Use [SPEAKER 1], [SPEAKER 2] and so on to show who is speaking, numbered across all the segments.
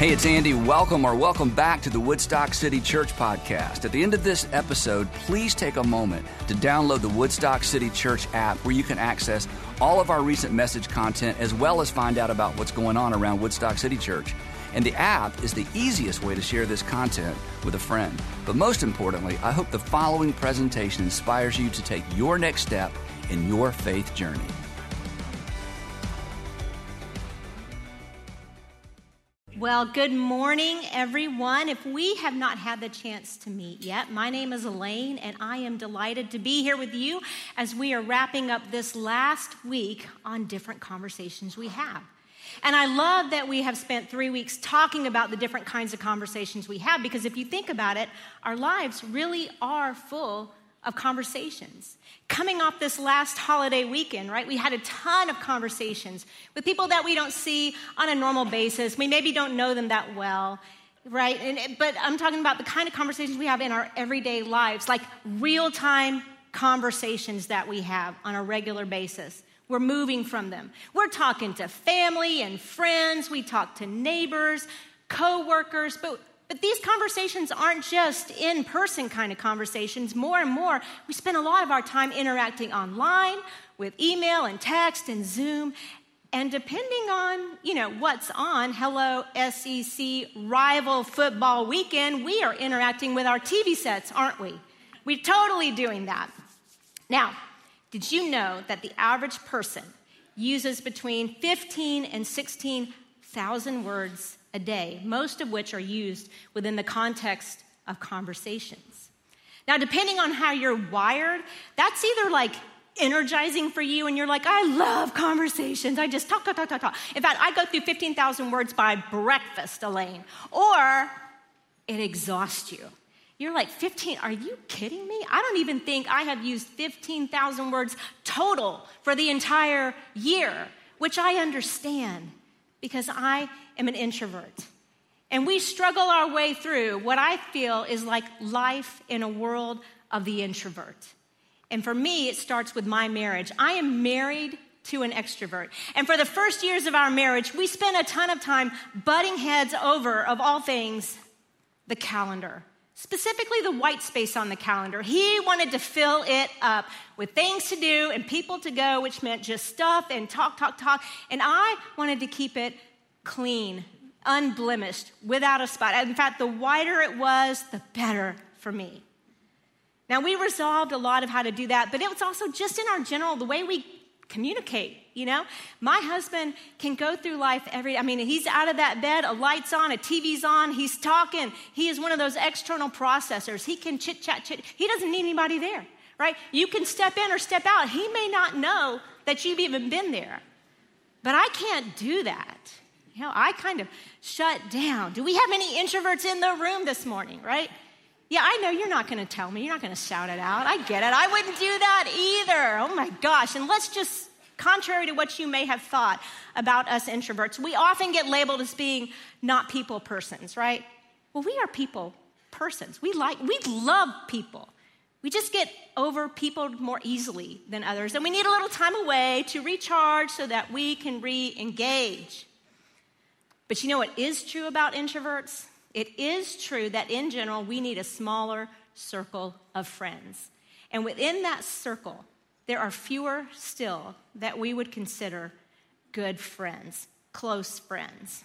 [SPEAKER 1] Hey, it's Andy. Welcome or welcome back to the Woodstock City Church podcast. At the end of this episode, please take a moment to download the Woodstock City Church app where you can access all of our recent message content as well as find out about what's going on around Woodstock City Church. And the app is the easiest way to share this content with a friend. But most importantly, I hope the following presentation inspires you to take your next step in your faith journey.
[SPEAKER 2] Well, good morning, everyone. If we have not had the chance to meet yet, my name is Elaine, and I am delighted to be here with you as we are wrapping up this last week on different conversations we have. And I love that we have spent three weeks talking about the different kinds of conversations we have because if you think about it, our lives really are full of conversations. Coming off this last holiday weekend, right, we had a ton of conversations with people that we don't see on a normal basis. We maybe don't know them that well, right? And, but I'm talking about the kind of conversations we have in our everyday lives, like real time conversations that we have on a regular basis. We're moving from them. We're talking to family and friends, we talk to neighbors, coworkers, but but these conversations aren't just in person kind of conversations. More and more, we spend a lot of our time interacting online with email and text and Zoom. And depending on, you know, what's on, hello SEC rival football weekend, we are interacting with our TV sets, aren't we? We're totally doing that. Now, did you know that the average person uses between 15 and 16,000 words a day, most of which are used within the context of conversations. Now, depending on how you're wired, that's either like energizing for you and you're like, I love conversations. I just talk, talk, talk, talk, talk. In fact, I go through 15,000 words by breakfast, Elaine. Or it exhausts you. You're like, 15, are you kidding me? I don't even think I have used 15,000 words total for the entire year, which I understand because I am an introvert. And we struggle our way through what I feel is like life in a world of the introvert. And for me, it starts with my marriage. I am married to an extrovert. And for the first years of our marriage, we spent a ton of time butting heads over, of all things, the calendar. Specifically, the white space on the calendar. He wanted to fill it up with things to do and people to go, which meant just stuff and talk, talk, talk. And I wanted to keep it clean, unblemished, without a spot. In fact, the whiter it was, the better for me. Now, we resolved a lot of how to do that, but it was also just in our general, the way we communicate, you know? My husband can go through life every I mean, he's out of that bed, a light's on, a TV's on, he's talking. He is one of those external processors. He can chit chat, chit. He doesn't need anybody there, right? You can step in or step out. He may not know that you've even been there. But I can't do that. You know, I kind of shut down. Do we have any introverts in the room this morning, right? Yeah, I know you're not going to tell me. You're not going to shout it out. I get it. I wouldn't do that either. Oh my gosh. And let's just, contrary to what you may have thought about us introverts, we often get labeled as being not people persons, right? Well, we are people persons. We like, we love people. We just get over people more easily than others. And we need a little time away to recharge so that we can re engage. But you know what is true about introverts? It is true that in general, we need a smaller circle of friends. And within that circle, there are fewer still that we would consider good friends, close friends.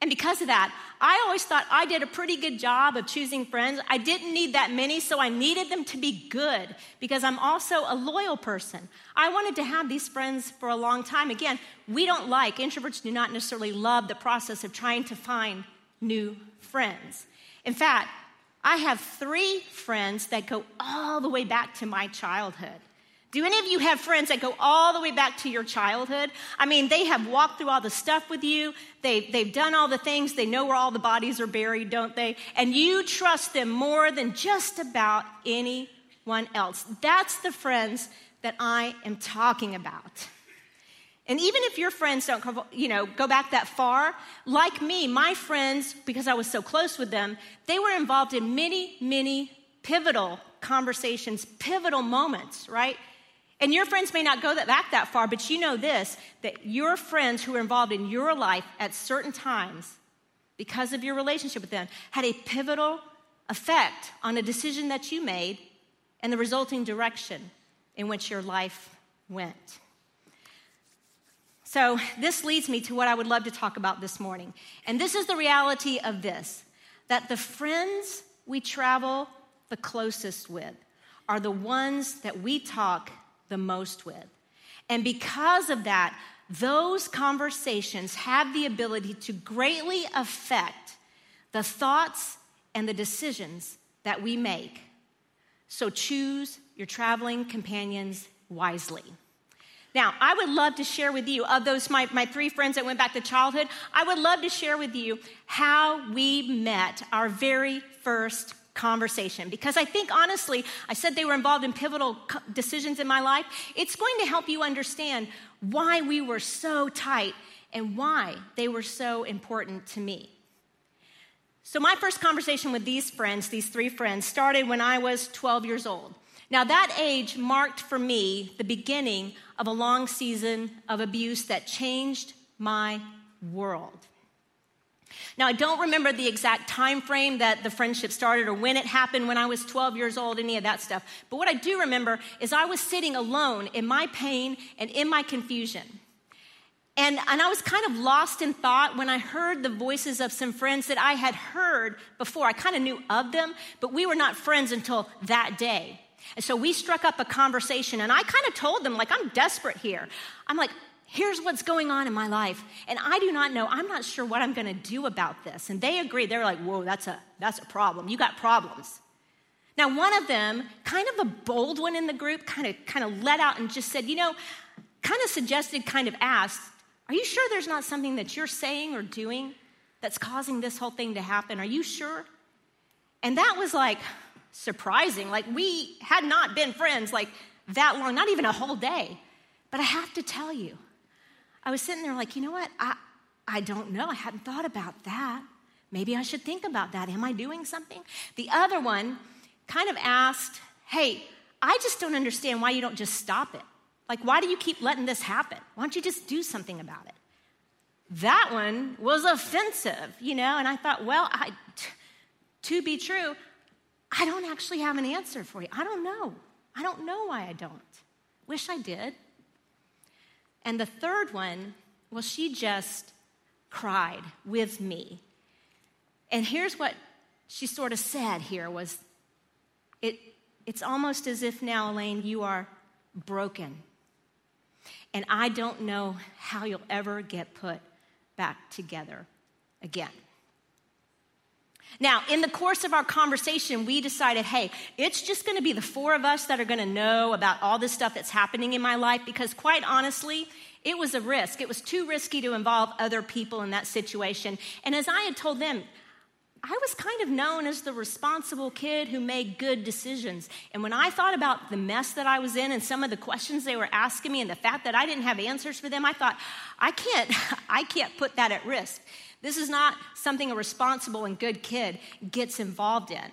[SPEAKER 2] And because of that, I always thought I did a pretty good job of choosing friends. I didn't need that many, so I needed them to be good because I'm also a loyal person. I wanted to have these friends for a long time. Again, we don't like, introverts do not necessarily love the process of trying to find new friends. In fact, I have three friends that go all the way back to my childhood. Do any of you have friends that go all the way back to your childhood? I mean, they have walked through all the stuff with you. They, they've done all the things. They know where all the bodies are buried, don't they? And you trust them more than just about anyone else. That's the friends that I am talking about. And even if your friends don't, you know, go back that far, like me, my friends, because I was so close with them, they were involved in many, many pivotal conversations, pivotal moments, right? And your friends may not go that back that far, but you know this that your friends who were involved in your life at certain times because of your relationship with them, had a pivotal effect on a decision that you made and the resulting direction in which your life went. So, this leads me to what I would love to talk about this morning. And this is the reality of this that the friends we travel the closest with are the ones that we talk the most with. And because of that, those conversations have the ability to greatly affect the thoughts and the decisions that we make. So choose your traveling companions wisely. Now, I would love to share with you, of those, my, my three friends that went back to childhood, I would love to share with you how we met our very first conversation. Because I think, honestly, I said they were involved in pivotal decisions in my life. It's going to help you understand why we were so tight and why they were so important to me. So, my first conversation with these friends, these three friends, started when I was 12 years old. Now, that age marked for me the beginning of a long season of abuse that changed my world. Now, I don't remember the exact time frame that the friendship started or when it happened, when I was 12 years old, any of that stuff. But what I do remember is I was sitting alone in my pain and in my confusion. And, and I was kind of lost in thought when I heard the voices of some friends that I had heard before. I kind of knew of them, but we were not friends until that day. And so we struck up a conversation, and I kind of told them, like, I'm desperate here. I'm like, here's what's going on in my life, and I do not know. I'm not sure what I'm going to do about this. And they agreed. They're like, whoa, that's a that's a problem. You got problems. Now, one of them, kind of a bold one in the group, kind of kind of let out and just said, you know, kind of suggested, kind of asked, are you sure there's not something that you're saying or doing that's causing this whole thing to happen? Are you sure? And that was like, surprising. Like, we had not been friends like that long, not even a whole day. But I have to tell you, I was sitting there like, you know what? I, I don't know. I hadn't thought about that. Maybe I should think about that. Am I doing something? The other one kind of asked, hey, I just don't understand why you don't just stop it. Like, why do you keep letting this happen? Why don't you just do something about it? That one was offensive, you know, and I thought, well, I, t- to be true, I don't actually have an answer for you. I don't know. I don't know why I don't. Wish I did. And the third one, well, she just cried with me. And here's what she sort of said here was it, it's almost as if now, Elaine, you are broken. And I don't know how you'll ever get put back together again. Now, in the course of our conversation, we decided hey, it's just going to be the four of us that are going to know about all this stuff that's happening in my life because, quite honestly, it was a risk. It was too risky to involve other people in that situation. And as I had told them, I was kind of known as the responsible kid who made good decisions. And when I thought about the mess that I was in and some of the questions they were asking me and the fact that I didn't have answers for them, I thought, I can't, I can't put that at risk. This is not something a responsible and good kid gets involved in.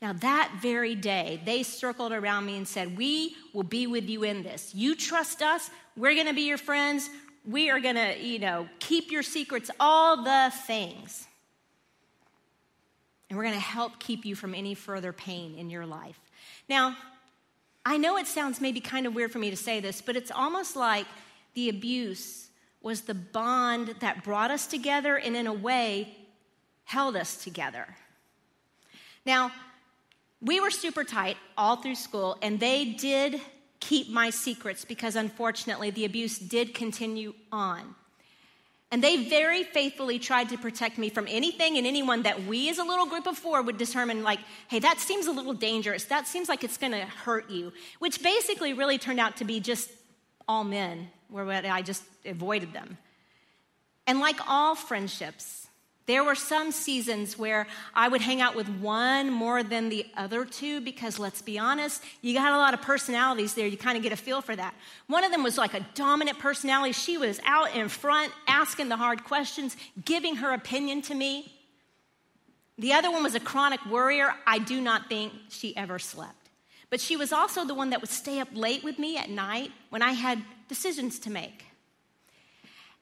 [SPEAKER 2] Now, that very day, they circled around me and said, We will be with you in this. You trust us. We're going to be your friends. We are going to, you know, keep your secrets, all the things. And we're going to help keep you from any further pain in your life. Now, I know it sounds maybe kind of weird for me to say this, but it's almost like the abuse was the bond that brought us together and, in a way, held us together. Now, we were super tight all through school, and they did keep my secrets because unfortunately the abuse did continue on. And they very faithfully tried to protect me from anything and anyone that we as a little group of four would determine, like, hey, that seems a little dangerous. That seems like it's gonna hurt you, which basically really turned out to be just all men where I just avoided them. And like all friendships, there were some seasons where I would hang out with one more than the other two because let's be honest, you got a lot of personalities there. You kind of get a feel for that. One of them was like a dominant personality. She was out in front asking the hard questions, giving her opinion to me. The other one was a chronic worrier. I do not think she ever slept. But she was also the one that would stay up late with me at night when I had decisions to make.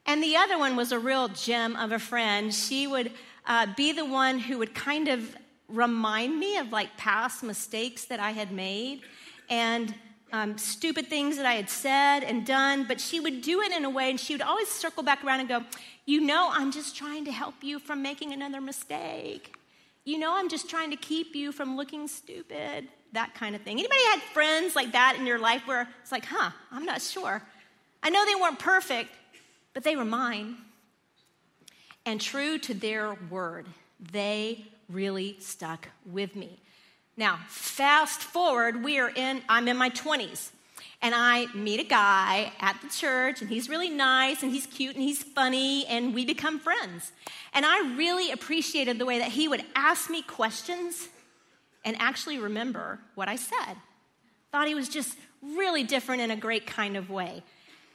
[SPEAKER 2] And the other one was a real gem of a friend. She would uh, be the one who would kind of remind me of like past mistakes that I had made and um, stupid things that I had said and done, but she would do it in a way and she would always circle back around and go, You know, I'm just trying to help you from making another mistake. You know, I'm just trying to keep you from looking stupid, that kind of thing. Anybody had friends like that in your life where it's like, huh, I'm not sure. I know they weren't perfect, but they were mine. And true to their word, they really stuck with me. Now, fast forward, we are in, I'm in my 20s. And I meet a guy at the church, and he's really nice, and he's cute, and he's funny, and we become friends. And I really appreciated the way that he would ask me questions and actually remember what I said. Thought he was just really different in a great kind of way.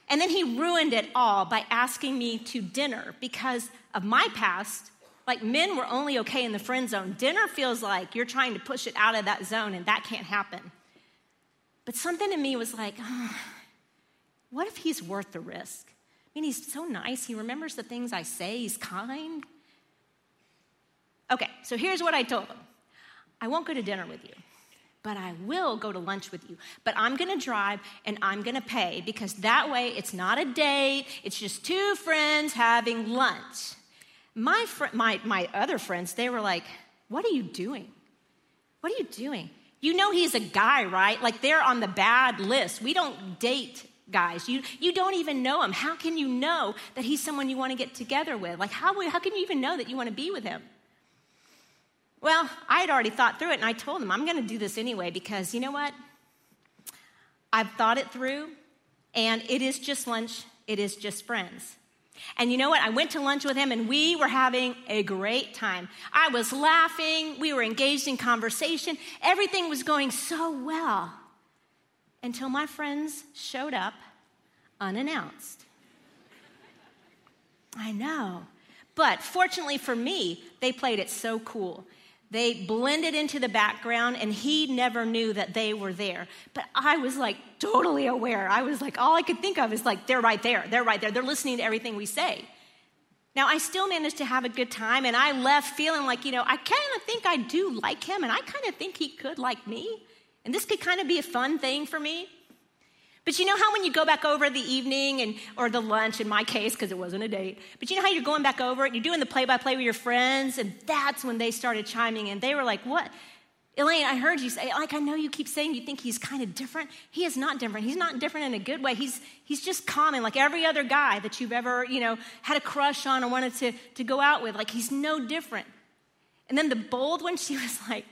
[SPEAKER 2] And then he ruined it all by asking me to dinner because of my past. Like men were only okay in the friend zone. Dinner feels like you're trying to push it out of that zone, and that can't happen. But something in me was like, oh, what if he's worth the risk? I mean, he's so nice. He remembers the things I say, he's kind. Okay, so here's what I told him I won't go to dinner with you but I will go to lunch with you. But I'm gonna drive and I'm gonna pay because that way it's not a date, it's just two friends having lunch. My, fr- my, my other friends, they were like, What are you doing? What are you doing? You know he's a guy, right? Like they're on the bad list. We don't date guys. You, you don't even know him. How can you know that he's someone you want to get together with? Like, how, how can you even know that you want to be with him? Well, I had already thought through it and I told him, I'm going to do this anyway because you know what? I've thought it through and it is just lunch, it is just friends. And you know what? I went to lunch with him and we were having a great time. I was laughing, we were engaged in conversation, everything was going so well until my friends showed up unannounced. I know. But fortunately for me, they played it so cool. They blended into the background, and he never knew that they were there. But I was like totally aware. I was like, all I could think of is like, they're right there. They're right there. They're listening to everything we say. Now, I still managed to have a good time, and I left feeling like, you know, I kind of think I do like him, and I kind of think he could like me. And this could kind of be a fun thing for me. But you know how when you go back over the evening and or the lunch in my case because it wasn't a date. But you know how you're going back over it, and you're doing the play-by-play with your friends and that's when they started chiming in. They were like, "What? Elaine, I heard you say like I know you keep saying you think he's kind of different. He is not different. He's not different in a good way. He's he's just common like every other guy that you've ever, you know, had a crush on or wanted to to go out with. Like he's no different." And then the bold one, she was like,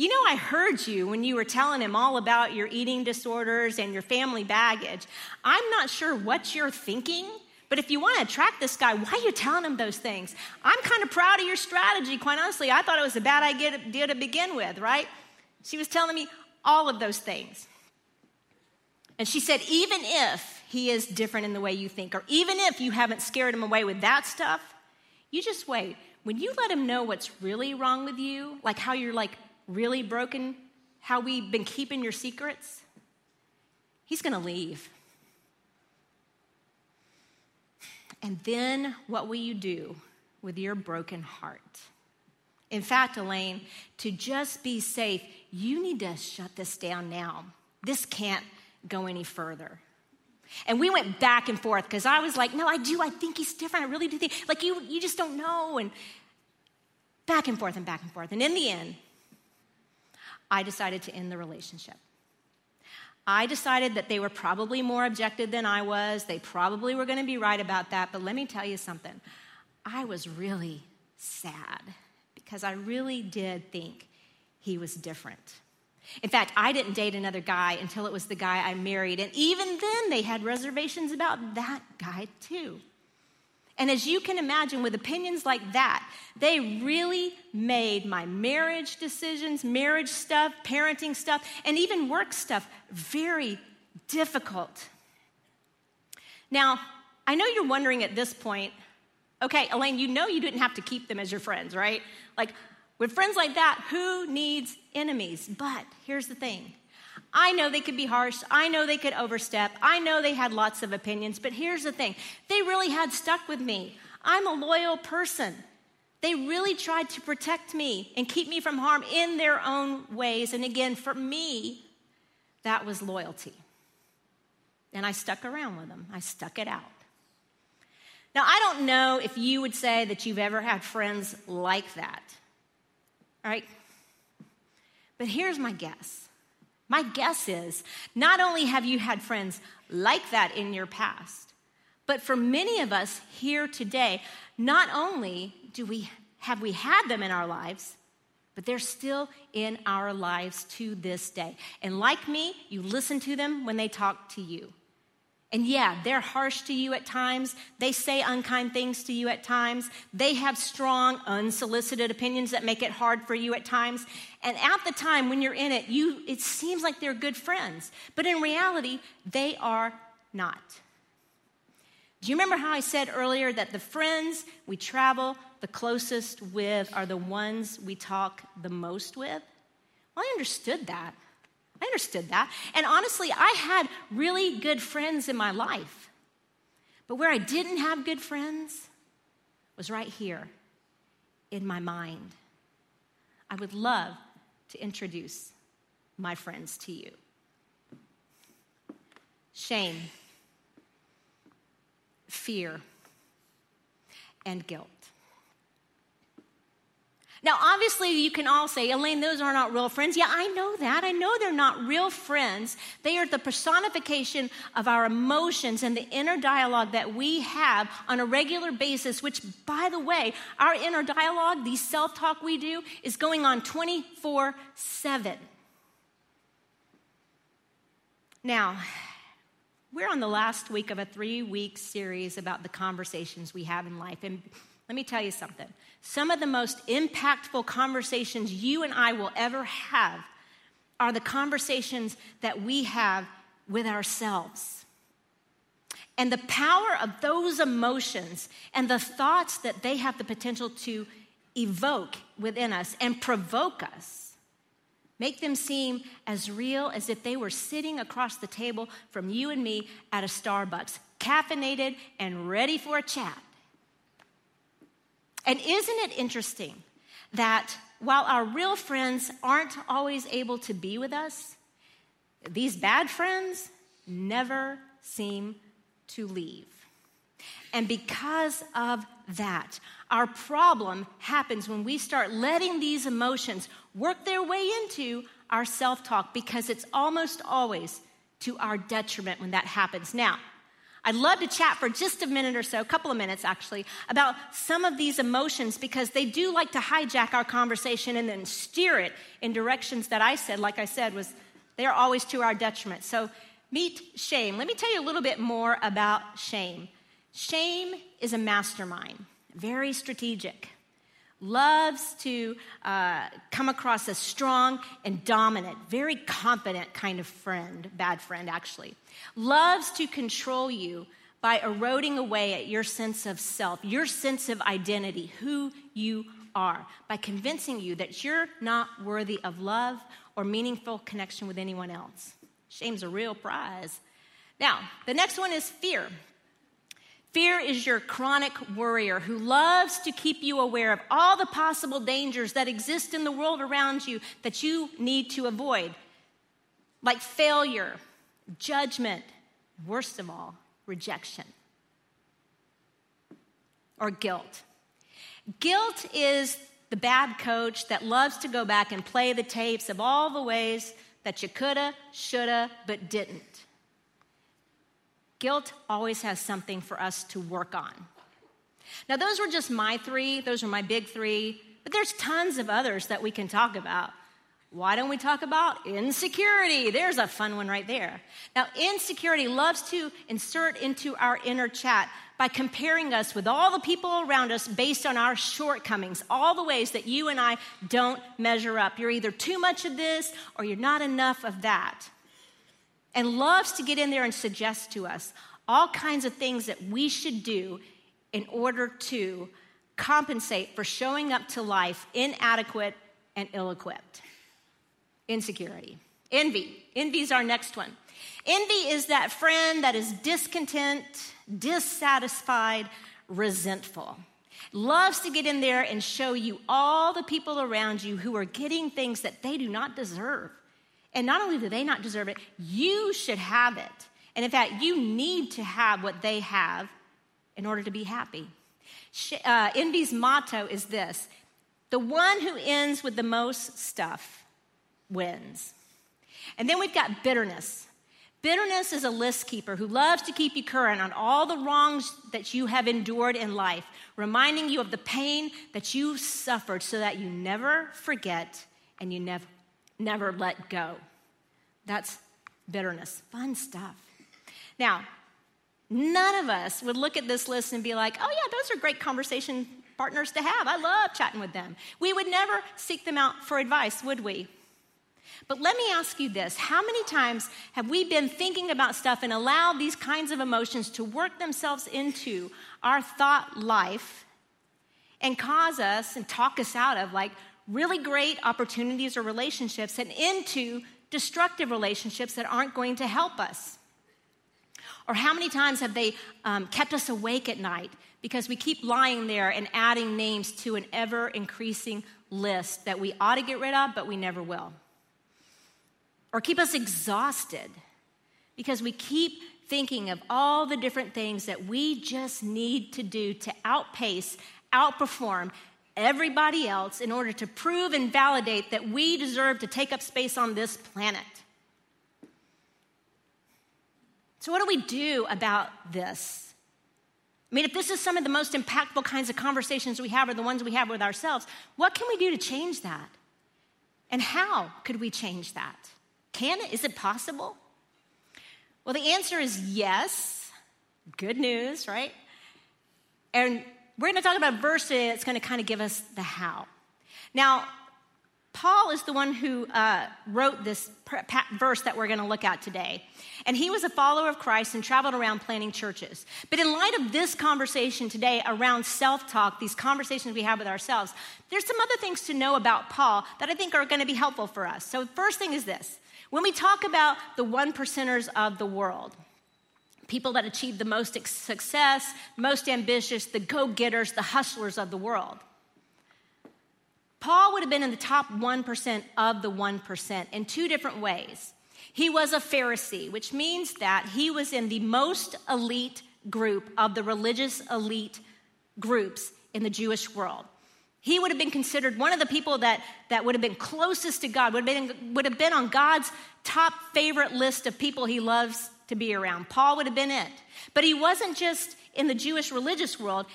[SPEAKER 2] you know, I heard you when you were telling him all about your eating disorders and your family baggage. I'm not sure what you're thinking, but if you want to attract this guy, why are you telling him those things? I'm kind of proud of your strategy, quite honestly. I thought it was a bad idea to begin with, right? She was telling me all of those things. And she said, even if he is different in the way you think, or even if you haven't scared him away with that stuff, you just wait. When you let him know what's really wrong with you, like how you're like really broken, how we've been keeping your secrets, he's going to leave. And then what will you do with your broken heart? In fact, Elaine, to just be safe, you need to shut this down now. This can't go any further. And we went back and forth because I was like, no, I do. I think he's different. I really do think, like, you, you just don't know. And back and forth and back and forth. And in the end, I decided to end the relationship. I decided that they were probably more objective than I was. They probably were going to be right about that. But let me tell you something. I was really sad because I really did think he was different. In fact, I didn't date another guy until it was the guy I married. And even then, they had reservations about that guy, too. And as you can imagine, with opinions like that, they really made my marriage decisions, marriage stuff, parenting stuff, and even work stuff very difficult. Now, I know you're wondering at this point, okay, Elaine, you know you didn't have to keep them as your friends, right? Like, with friends like that, who needs enemies? But here's the thing I know they could be harsh. I know they could overstep. I know they had lots of opinions. But here's the thing they really had stuck with me. I'm a loyal person. They really tried to protect me and keep me from harm in their own ways. And again, for me, that was loyalty. And I stuck around with them, I stuck it out. Now, I don't know if you would say that you've ever had friends like that, right? But here's my guess. My guess is not only have you had friends like that in your past, but for many of us here today, not only do we have we had them in our lives, but they're still in our lives to this day. And like me, you listen to them when they talk to you. And yeah, they're harsh to you at times. They say unkind things to you at times. They have strong, unsolicited opinions that make it hard for you at times. And at the time when you're in it, you it seems like they're good friends, but in reality, they are not. Do you remember how I said earlier that the friends we travel the closest with are the ones we talk the most with? Well, I understood that. I understood that. And honestly, I had really good friends in my life. But where I didn't have good friends was right here in my mind. I would love to introduce my friends to you. Shame, fear, and guilt. Now, obviously, you can all say, Elaine, those are not real friends. Yeah, I know that. I know they're not real friends. They are the personification of our emotions and the inner dialogue that we have on a regular basis, which, by the way, our inner dialogue, the self talk we do, is going on 24 7. Now, we're on the last week of a three week series about the conversations we have in life. And let me tell you something. Some of the most impactful conversations you and I will ever have are the conversations that we have with ourselves. And the power of those emotions and the thoughts that they have the potential to evoke within us and provoke us make them seem as real as if they were sitting across the table from you and me at a Starbucks, caffeinated and ready for a chat. And isn't it interesting that while our real friends aren't always able to be with us, these bad friends never seem to leave. And because of that, our problem happens when we start letting these emotions work their way into our self talk because it's almost always to our detriment when that happens. Now, I'd love to chat for just a minute or so, a couple of minutes actually, about some of these emotions because they do like to hijack our conversation and then steer it in directions that I said, like I said, was they're always to our detriment. So meet shame. Let me tell you a little bit more about shame. Shame is a mastermind, very strategic loves to uh, come across as strong and dominant, very competent kind of friend, bad friend actually. Loves to control you by eroding away at your sense of self, your sense of identity, who you are, by convincing you that you're not worthy of love or meaningful connection with anyone else. Shame's a real prize. Now, the next one is fear. Fear is your chronic worrier who loves to keep you aware of all the possible dangers that exist in the world around you that you need to avoid, like failure, judgment, worst of all, rejection, or guilt. Guilt is the bad coach that loves to go back and play the tapes of all the ways that you coulda, shoulda, but didn't. Guilt always has something for us to work on. Now, those were just my three, those are my big three, but there's tons of others that we can talk about. Why don't we talk about insecurity? There's a fun one right there. Now, insecurity loves to insert into our inner chat by comparing us with all the people around us based on our shortcomings, all the ways that you and I don't measure up. You're either too much of this or you're not enough of that and loves to get in there and suggest to us all kinds of things that we should do in order to compensate for showing up to life inadequate and ill equipped. Insecurity. Envy. Envy is our next one. Envy is that friend that is discontent, dissatisfied, resentful. Loves to get in there and show you all the people around you who are getting things that they do not deserve. And not only do they not deserve it, you should have it. And in fact, you need to have what they have in order to be happy. Uh, Envy's motto is this the one who ends with the most stuff wins. And then we've got bitterness. Bitterness is a list keeper who loves to keep you current on all the wrongs that you have endured in life, reminding you of the pain that you suffered so that you never forget and you never, never let go. That's bitterness. Fun stuff. Now, none of us would look at this list and be like, oh, yeah, those are great conversation partners to have. I love chatting with them. We would never seek them out for advice, would we? But let me ask you this How many times have we been thinking about stuff and allowed these kinds of emotions to work themselves into our thought life and cause us and talk us out of like really great opportunities or relationships and into destructive relationships that aren't going to help us? Or how many times have they um, kept us awake at night because we keep lying there and adding names to an ever increasing list that we ought to get rid of, but we never will? or keep us exhausted because we keep thinking of all the different things that we just need to do to outpace, outperform everybody else in order to prove and validate that we deserve to take up space on this planet. So, what do we do about this? I mean, if this is some of the most impactful kinds of conversations we have are the ones we have with ourselves, what can we do to change that? And how could we change that? Can it? Is it possible? Well, the answer is yes. Good news, right? And we're going to talk about verses verse that's going to kind of give us the how. Now, Paul is the one who uh, wrote this verse that we're going to look at today. And he was a follower of Christ and traveled around planting churches. But in light of this conversation today around self talk, these conversations we have with ourselves, there's some other things to know about Paul that I think are going to be helpful for us. So, first thing is this when we talk about the one percenters of the world, people that achieve the most success, most ambitious, the go getters, the hustlers of the world, Paul would have been in the top 1% of the 1% in two different ways. He was a Pharisee, which means that he was in the most elite group of the religious elite groups in the Jewish world. He would have been considered one of the people that, that would have been closest to God, would have, been, would have been on God's top favorite list of people he loves to be around. Paul would have been it. But he wasn't just in the Jewish religious world,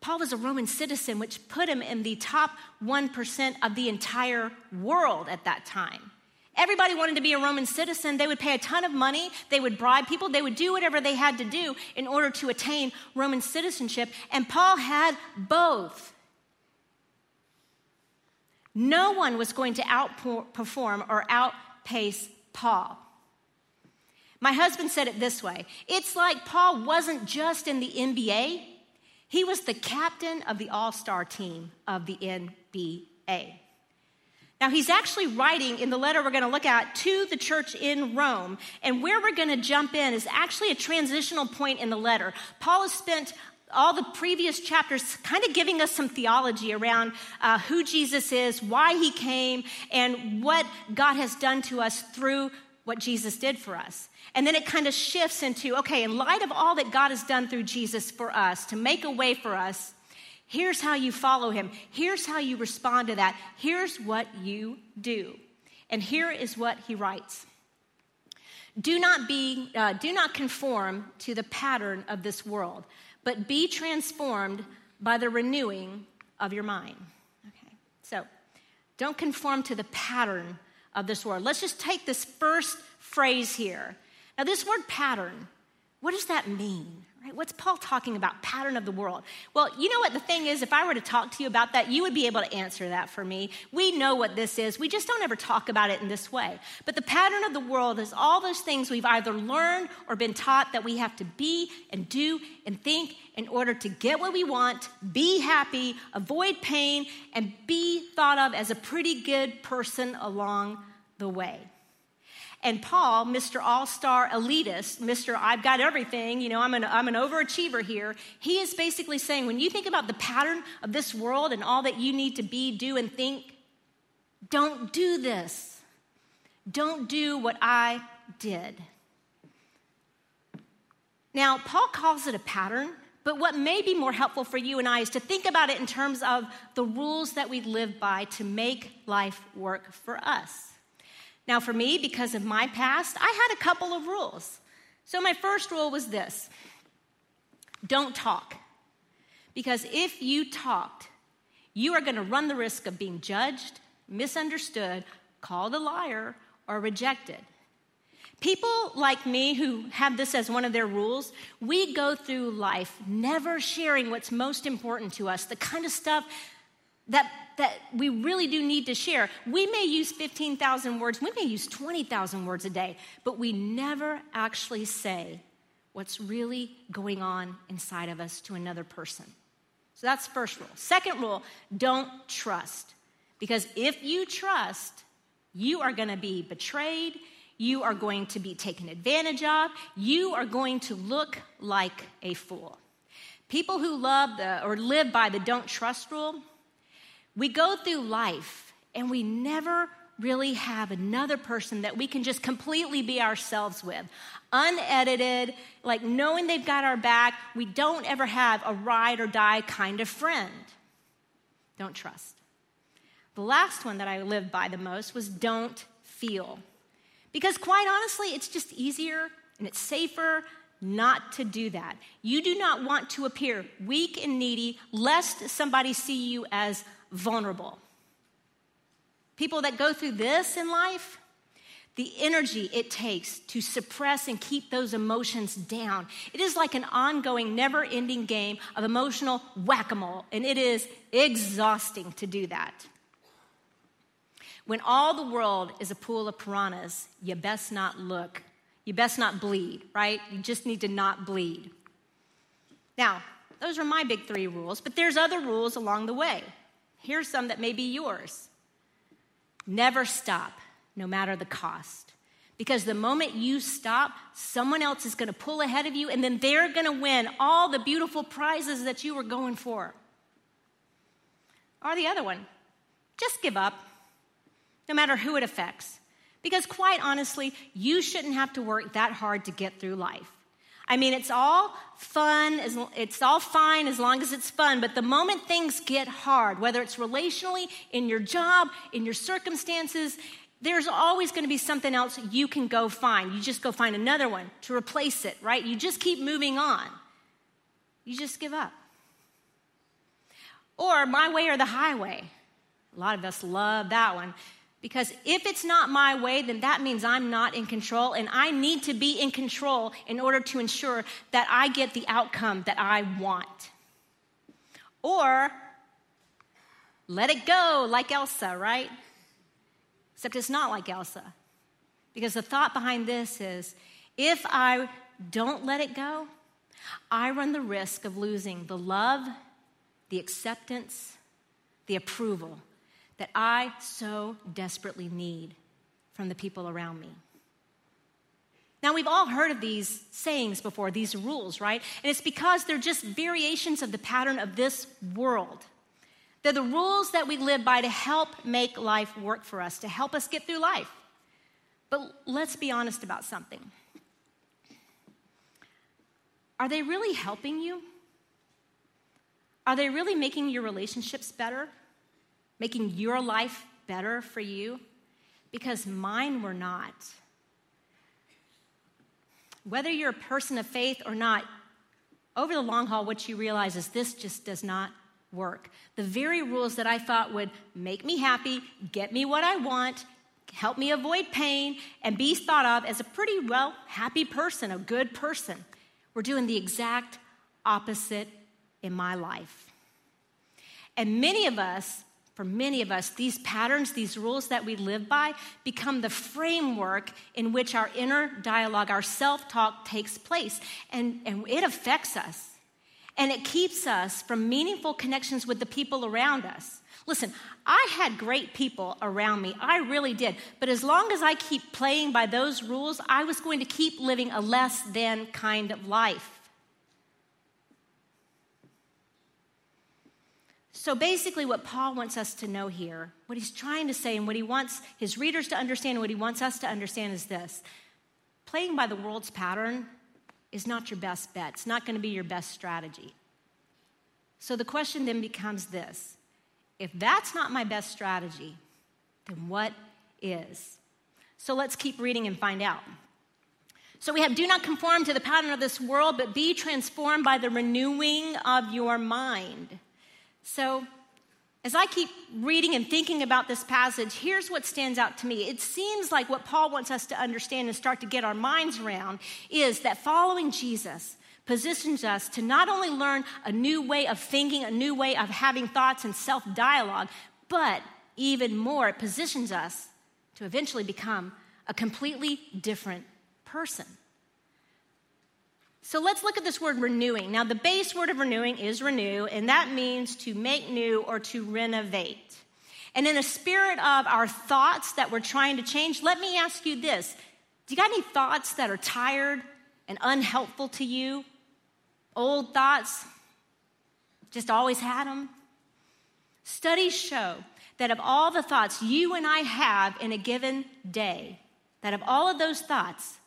[SPEAKER 2] Paul was a Roman citizen, which put him in the top 1% of the entire world at that time. Everybody wanted to be a Roman citizen. They would pay a ton of money. They would bribe people. They would do whatever they had to do in order to attain Roman citizenship. And Paul had both. No one was going to outperform or outpace Paul. My husband said it this way it's like Paul wasn't just in the NBA, he was the captain of the all star team of the NBA. Now, he's actually writing in the letter we're going to look at to the church in Rome. And where we're going to jump in is actually a transitional point in the letter. Paul has spent all the previous chapters kind of giving us some theology around uh, who Jesus is, why he came, and what God has done to us through what Jesus did for us. And then it kind of shifts into okay, in light of all that God has done through Jesus for us to make a way for us, here's how you follow him, here's how you respond to that, here's what you do. And here is what he writes. Do not be, uh, do not conform to the pattern of this world, but be transformed by the renewing of your mind. Okay, so don't conform to the pattern of this world. Let's just take this first phrase here. Now, this word pattern, what does that mean? Right? What's Paul talking about? Pattern of the world. Well, you know what the thing is? If I were to talk to you about that, you would be able to answer that for me. We know what this is. We just don't ever talk about it in this way. But the pattern of the world is all those things we've either learned or been taught that we have to be and do and think in order to get what we want, be happy, avoid pain, and be thought of as a pretty good person along the way. And Paul, Mr. All Star elitist, Mr. I've got everything, you know, I'm an, I'm an overachiever here, he is basically saying when you think about the pattern of this world and all that you need to be, do, and think, don't do this. Don't do what I did. Now, Paul calls it a pattern, but what may be more helpful for you and I is to think about it in terms of the rules that we live by to make life work for us. Now, for me, because of my past, I had a couple of rules. So, my first rule was this don't talk. Because if you talked, you are going to run the risk of being judged, misunderstood, called a liar, or rejected. People like me who have this as one of their rules, we go through life never sharing what's most important to us, the kind of stuff that, that we really do need to share. We may use 15,000 words, we may use 20,000 words a day, but we never actually say what's really going on inside of us to another person. So that's first rule. Second rule, don't trust. Because if you trust, you are going to be betrayed, you are going to be taken advantage of. You are going to look like a fool. People who love the, or live by the don't trust rule, we go through life and we never really have another person that we can just completely be ourselves with. Unedited, like knowing they've got our back. We don't ever have a ride or die kind of friend. Don't trust. The last one that I lived by the most was don't feel. Because quite honestly, it's just easier and it's safer not to do that. You do not want to appear weak and needy lest somebody see you as vulnerable. People that go through this in life, the energy it takes to suppress and keep those emotions down. It is like an ongoing, never ending game of emotional whack a mole, and it is exhausting to do that. When all the world is a pool of piranhas, you best not look. You best not bleed, right? You just need to not bleed. Now, those are my big three rules, but there's other rules along the way. Here's some that may be yours. Never stop, no matter the cost. Because the moment you stop, someone else is going to pull ahead of you, and then they're going to win all the beautiful prizes that you were going for. Or the other one, just give up no matter who it affects. Because quite honestly, you shouldn't have to work that hard to get through life. I mean, it's all fun, it's all fine as long as it's fun, but the moment things get hard, whether it's relationally, in your job, in your circumstances, there's always going to be something else you can go find. You just go find another one to replace it, right? You just keep moving on. You just give up. Or my way or the highway. A lot of us love that one. Because if it's not my way, then that means I'm not in control, and I need to be in control in order to ensure that I get the outcome that I want. Or let it go like Elsa, right? Except it's not like Elsa. Because the thought behind this is if I don't let it go, I run the risk of losing the love, the acceptance, the approval that I so desperately need from the people around me. Now, we've all heard of these sayings before, these rules, right? And it's because they're just variations of the pattern of this world. They're the rules that we live by to help make life work for us, to help us get through life. But let's be honest about something. Are they really helping you? Are they really making your relationships better? Making your life better for you? Because mine were not. Whether you're a person of faith or not, over the long haul, what you realize is this just does not work. The very rules that I thought would make me happy, get me what I want, help me avoid pain, and be thought of as a pretty well happy person, a good person, were doing the exact opposite in my life. And many of us for many of us, these patterns, these rules that we live by, become the framework in which our inner dialogue, our self talk takes place. And, and it affects us. and it keeps us from meaningful connections with the people around us. Listen, I had great people around me. I really did. But as long as I keep playing by those rules, I was going to keep living a less than kind of life. So basically, what Paul wants us to know here, what he's trying to say, and what he wants his readers to understand, and what he wants us to understand is this playing by the world's pattern is not your best bet, it's not going to be your best strategy. So the question then becomes this if that's not my best strategy, then what is? So let's keep reading and find out. So we have do not conform to the pattern of this world, but be transformed by the renewing of your mind. So as I keep reading and thinking about this passage, here's what stands out to me. It seems like what Paul wants us to understand and start to get our minds around is that following Jesus positions us to not only learn a new way of thinking, a new way of having thoughts and self dialogue, but even more, it positions us to eventually become a completely different person. So let's look at this word renewing. Now, the base word of renewing is renew, and that means to make new or to renovate. And in a spirit of our thoughts that we're trying to change, let me ask you this Do you got any thoughts that are tired and unhelpful to you? Old thoughts, just always had them. Studies show that of all the thoughts you and I have in a given day, that of all of those thoughts,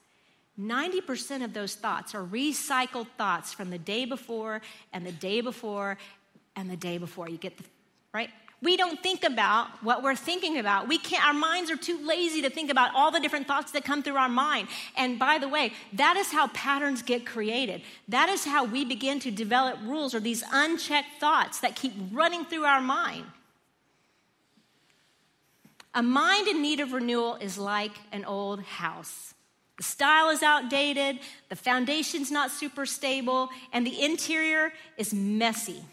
[SPEAKER 2] 90% of those thoughts are recycled thoughts from the day before and the day before and the day before. You get the, right? We don't think about what we're thinking about. We can't, our minds are too lazy to think about all the different thoughts that come through our mind. And by the way, that is how patterns get created. That is how we begin to develop rules or these unchecked thoughts that keep running through our mind. A mind in need of renewal is like an old house. The style is outdated, the foundation's not super stable, and the interior is messy.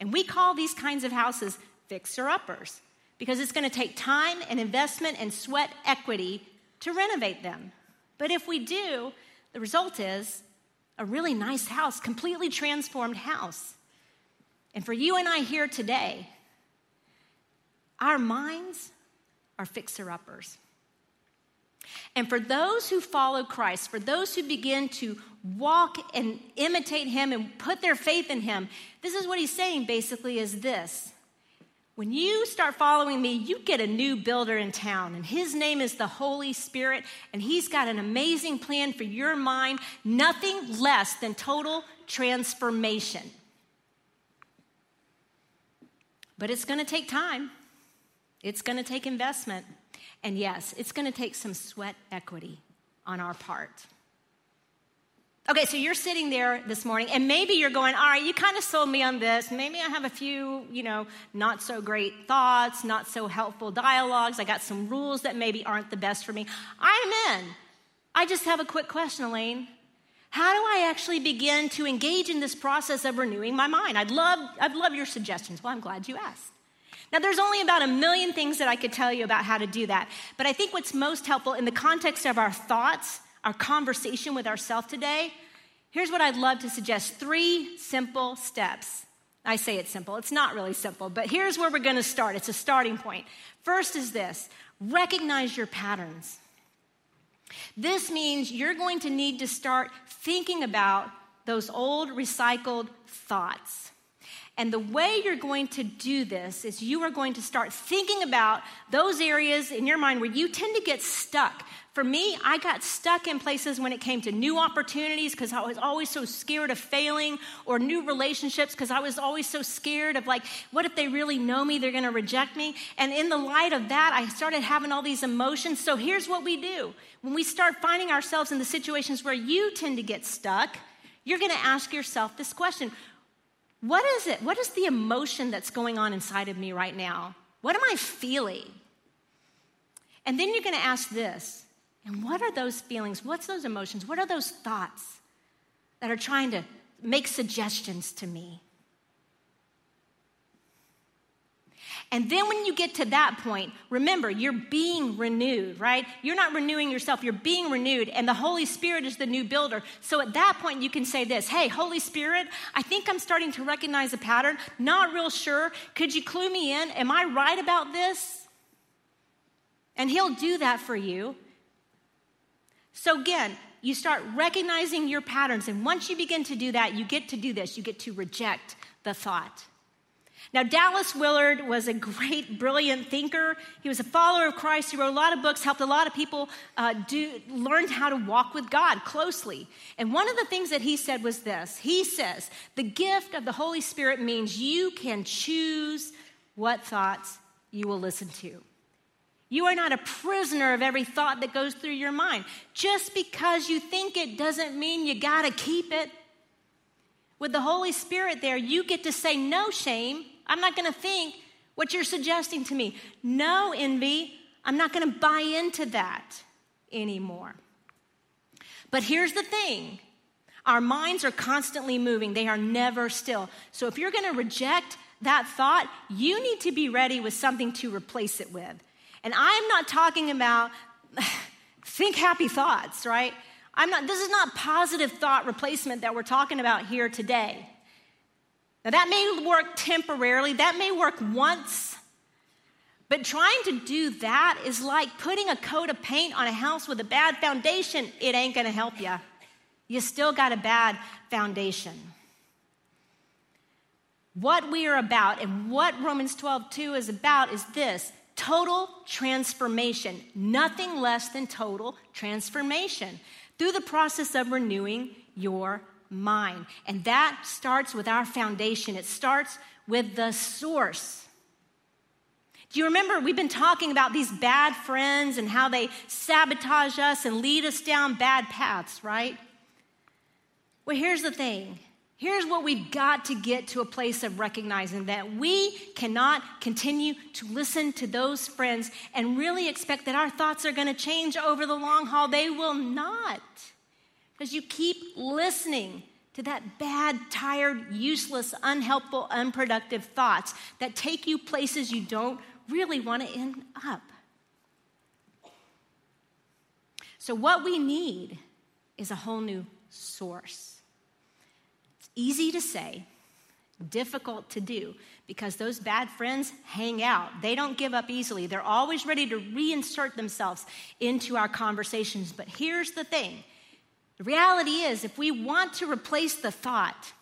[SPEAKER 2] And we call these kinds of houses fixer uppers because it's going to take time and investment and sweat equity to renovate them. But if we do, the result is a really nice house, completely transformed house. And for you and I here today, our minds are fixer uppers. And for those who follow Christ, for those who begin to walk and imitate him and put their faith in him, this is what he's saying basically is this. When you start following me, you get a new builder in town, and his name is the Holy Spirit, and he's got an amazing plan for your mind, nothing less than total transformation. But it's gonna take time, it's gonna take investment, and yes, it's gonna take some sweat equity on our part. Okay, so you're sitting there this morning, and maybe you're going, All right, you kind of sold me on this. Maybe I have a few, you know, not so great thoughts, not so helpful dialogues. I got some rules that maybe aren't the best for me. I'm in. I just have a quick question, Elaine. How do I actually begin to engage in this process of renewing my mind? I'd love, I'd love your suggestions. Well, I'm glad you asked. Now, there's only about a million things that I could tell you about how to do that, but I think what's most helpful in the context of our thoughts our conversation with ourselves today, here's what I'd love to suggest three simple steps. I say it's simple, it's not really simple, but here's where we're to start. It's a starting point. First is this recognize your patterns. This means you're going to need to start thinking about those old recycled thoughts. And the way you're going to do this is you are going to start thinking about those areas in your mind where you tend to get stuck, for me, I got stuck in places when it came to new opportunities because I was always so scared of failing, or new relationships because I was always so scared of, like, what if they really know me? They're going to reject me. And in the light of that, I started having all these emotions. So here's what we do when we start finding ourselves in the situations where you tend to get stuck, you're going to ask yourself this question What is it? What is the emotion that's going on inside of me right now? What am I feeling? And then you're going to ask this and what are those feelings? What's those emotions? What are those thoughts that are trying to make suggestions to me? And then when you get to that point, remember, you're being renewed, right? You're not renewing yourself, you're being renewed, and the Holy Spirit is the new builder. So at that point, you can say this Hey, Holy Spirit, I think I'm starting to recognize a pattern. Not real sure. Could you clue me in? Am I right about this? And He'll do that for you. So again, you start recognizing your patterns. And once you begin to do that, you get to do this you get to reject the thought. Now, Dallas Willard was a great, brilliant thinker. He was a follower of Christ. He wrote a lot of books, helped a lot of people uh, do, learn how to walk with God closely. And one of the things that he said was this He says, The gift of the Holy Spirit means you can choose what thoughts you will listen to. You are not a prisoner of every thought that goes through your mind. Just because you think it doesn't mean you got to keep it. With the Holy Spirit there, you get to say, No shame. I'm not going to think what you're suggesting to me. No envy. I'm not going to buy into that anymore. But here's the thing our minds are constantly moving, they are never still. So if you're going to reject that thought, you need to be ready with something to replace it with. And I'm not talking about think happy thoughts, right? I'm not, this is not positive thought replacement that we're talking about here today. Now, that may work temporarily, that may work once, but trying to do that is like putting a coat of paint on a house with a bad foundation. It ain't gonna help you. You still got a bad foundation. What we are about and what Romans 12 2 is about is this total transformation, nothing less than total transformation through the process of renewing your mind. And that starts with our foundation, it starts with the source. Do you remember we've been talking about these bad friends and how they sabotage us and lead us down bad paths, right? Well, here's the thing Here's what we've got to get to a place of recognizing that we cannot continue to listen to those friends and really expect that our thoughts are going to change over the long haul. They will not. Because you keep listening to that bad, tired, useless, unhelpful, unproductive thoughts that take you places you don't really want to end up. So, what we need is a whole new source. It's easy to say, difficult to do because those bad friends hang out. They don't give up easily. They're always ready to reinsert themselves into our conversations. But here's the thing the reality is, if we want to replace the thought,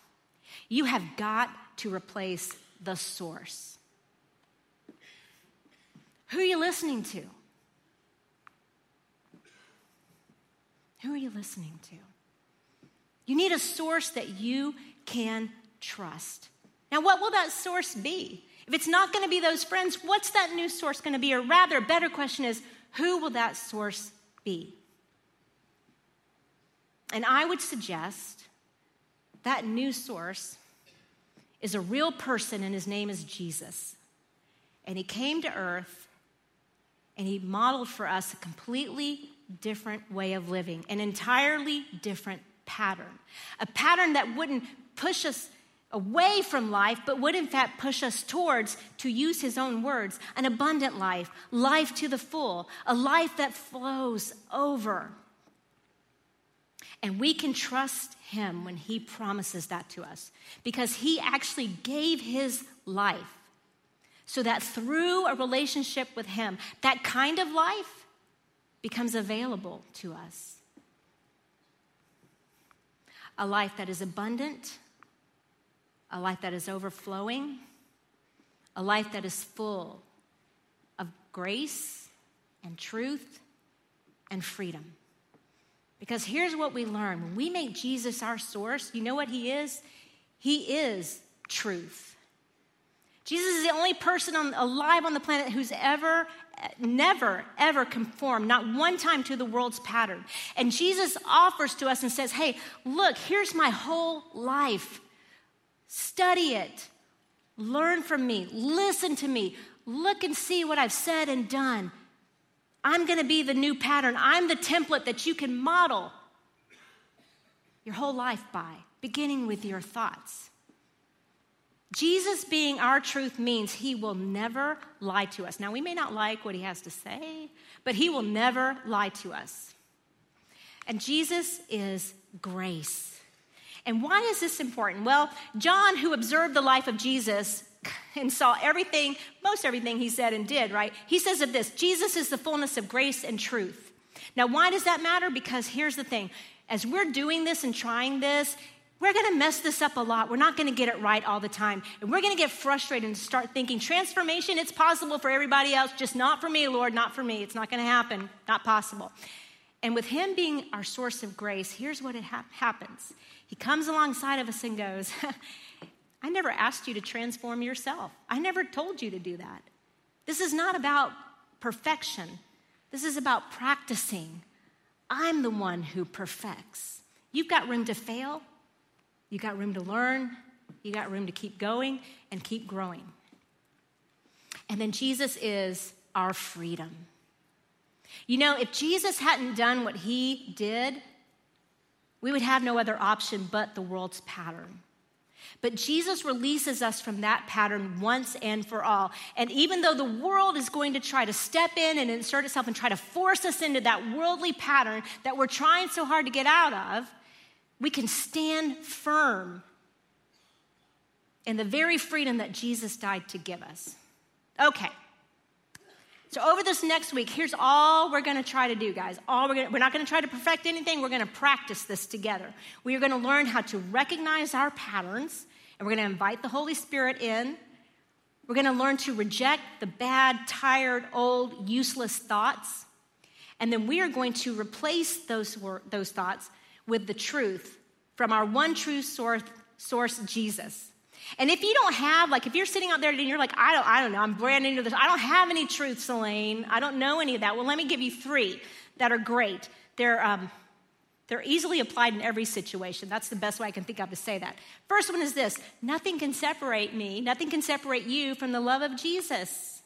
[SPEAKER 2] you have got to replace the source. Who are you listening to? Who are you listening to? You need a source that you can trust. Now, what will that source be? If it's not going to be those friends, what's that new source going to be? Or rather, a better question is, who will that source be? And I would suggest that new source is a real person, and his name is Jesus. And he came to earth and he modeled for us a completely different way of living, an entirely different pattern, a pattern that wouldn't push us away from life, but would in fact push us towards, to use his own words, an abundant life, life to the full, a life that flows over. And we can trust him when he promises that to us because he actually gave his life so that through a relationship with him, that kind of life becomes available to us a life that is abundant, a life that is overflowing, a life that is full of grace and truth and freedom. Because here's what we learn when we make Jesus our source, you know what he is? He is truth. Jesus is the only person on, alive on the planet who's ever never, ever conformed, not one time to the world's pattern. And Jesus offers to us and says, Hey, look, here's my whole life. Study it, learn from me, listen to me, look and see what I've said and done. I'm going to be the new pattern. I'm the template that you can model your whole life by, beginning with your thoughts. Jesus being our truth means he will never lie to us. Now, we may not like what he has to say, but he will never lie to us. And Jesus is grace. And why is this important? Well, John, who observed the life of Jesus and saw everything, most everything he said and did, right? He says of this Jesus is the fullness of grace and truth. Now, why does that matter? Because here's the thing as we're doing this and trying this, we're to mess this up a lot. We're not to get it right all the time. And we're to get frustrated and start thinking transformation, it's possible for everybody else, just not for me, Lord, not for me. It's not to happen, not possible. And with Him being our source of grace, here's what it ha- happens He comes alongside of us and goes, I never asked you to transform yourself. I never told you to do that. This is not about perfection, this is about practicing. I'm the one who perfects. You've got room to fail, you've got room to learn, You've got room to keep going and keep growing. And then Jesus is our freedom. You know, if Jesus hadn't done what he did, we would have no other option but the world's pattern. But Jesus releases us from that pattern once and for all. And even though the world is going to try to step in and insert itself and try to force us into that worldly pattern that we're trying so hard to get out of, we can stand firm in the very freedom that Jesus died to give us. Okay. So over this next week, here's all we're going to try to do, guys. All we're, gonna, we're not going to try to perfect anything. We're going to practice this together. We are going to learn how to recognize our patterns, and we're going to invite the Holy Spirit in. We're going to learn to reject the bad, tired, old, useless thoughts. And then we are going to replace those, those thoughts with the truth from our one true source, source Jesus. And if you don't have, like, if you're sitting out there and you're like, I don't, I don't know, I'm brand new to this, I don't have any truths, Elaine, I don't know any of that. Well, let me give you three that are great. They're, um, they're easily applied in every situation. That's the best way I can think of to say that. First one is this nothing can separate me, nothing can separate you from the love of Jesus.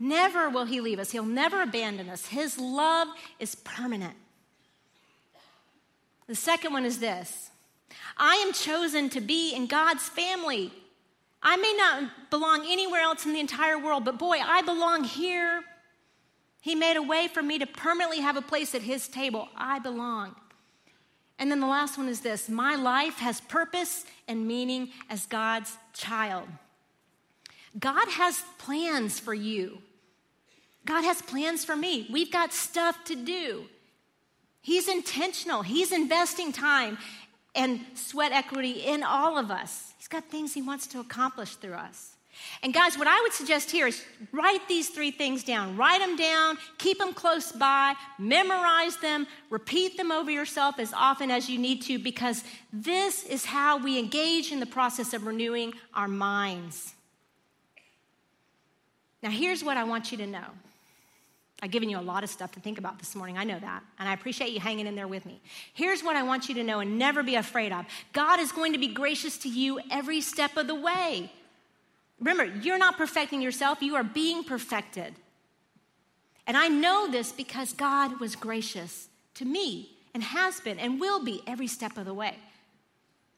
[SPEAKER 2] Never will he leave us, he'll never abandon us. His love is permanent. The second one is this I am chosen to be in God's family. I may not belong anywhere else in the entire world, but boy, I belong here. He made a way for me to permanently have a place at His table. I belong. And then the last one is this my life has purpose and meaning as God's child. God has plans for you. God has plans for me. We've got stuff to do. He's intentional, He's investing time and sweat equity in all of us. He's got things he wants to accomplish through us. And guys, what I would suggest here is write these three things down. Write them down, keep them close by, memorize them, repeat them over yourself as often as you need to, because this is how we engage in the process of renewing our minds. Now, here's what I want you to know I've given you a lot of stuff to think about this morning. I know that. And I appreciate you hanging in there with me. Here's what I want you to know and never be afraid of God is going to be gracious to you every step of the way. Remember, you're not perfecting yourself, you are being perfected. And I know this because God was gracious to me and has been and will be every step of the way.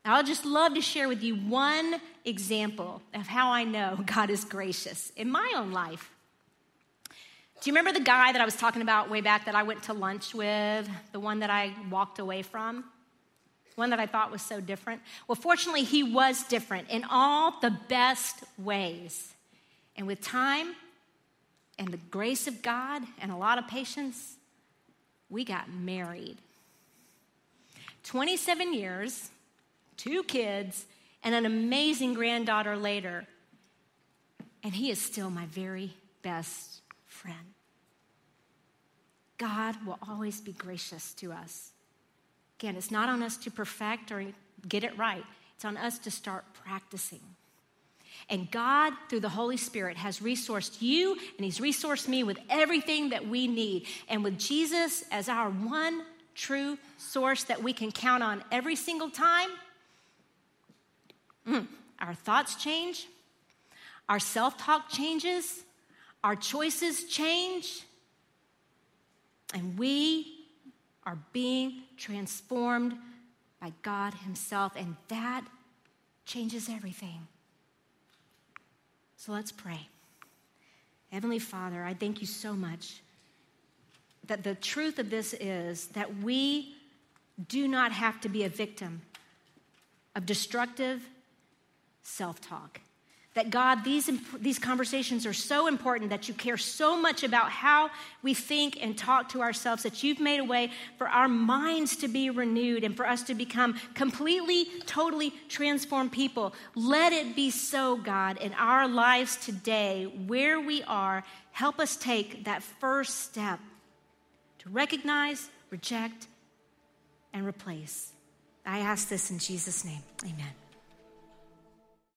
[SPEAKER 2] I'll just love to share with you one example of how I know God is gracious in my own life. Do you remember the guy that I was talking about way back that I went to lunch with, the one that I walked away from? One that I thought was so different? Well, fortunately, he was different in all the best ways. And with time and the grace of God and a lot of patience, we got married. 27 years, two kids, and an amazing granddaughter later. And he is still my very best friend. God will always be gracious to us. Again, it's not on us to perfect or get it right, it's on us to start practicing. And God, through the Holy Spirit, has resourced you and He's resourced me with everything that we need. And with Jesus as our one true source that we can count on every single time, mm, our thoughts change, our self talk changes, our choices change, and we are being transformed by God Himself, and that changes everything. So let's pray. Heavenly Father, I thank you so much that the truth of this is that we do not have to be a victim of destructive self talk. That God, these, these conversations are so important that you care so much about how we think and talk to ourselves that you've made a way for our minds to be renewed and for us to become completely, totally transformed people. Let it be so, God, in our lives today, where we are. Help us take that first step to recognize, reject, and replace. I ask this in Jesus' name. Amen.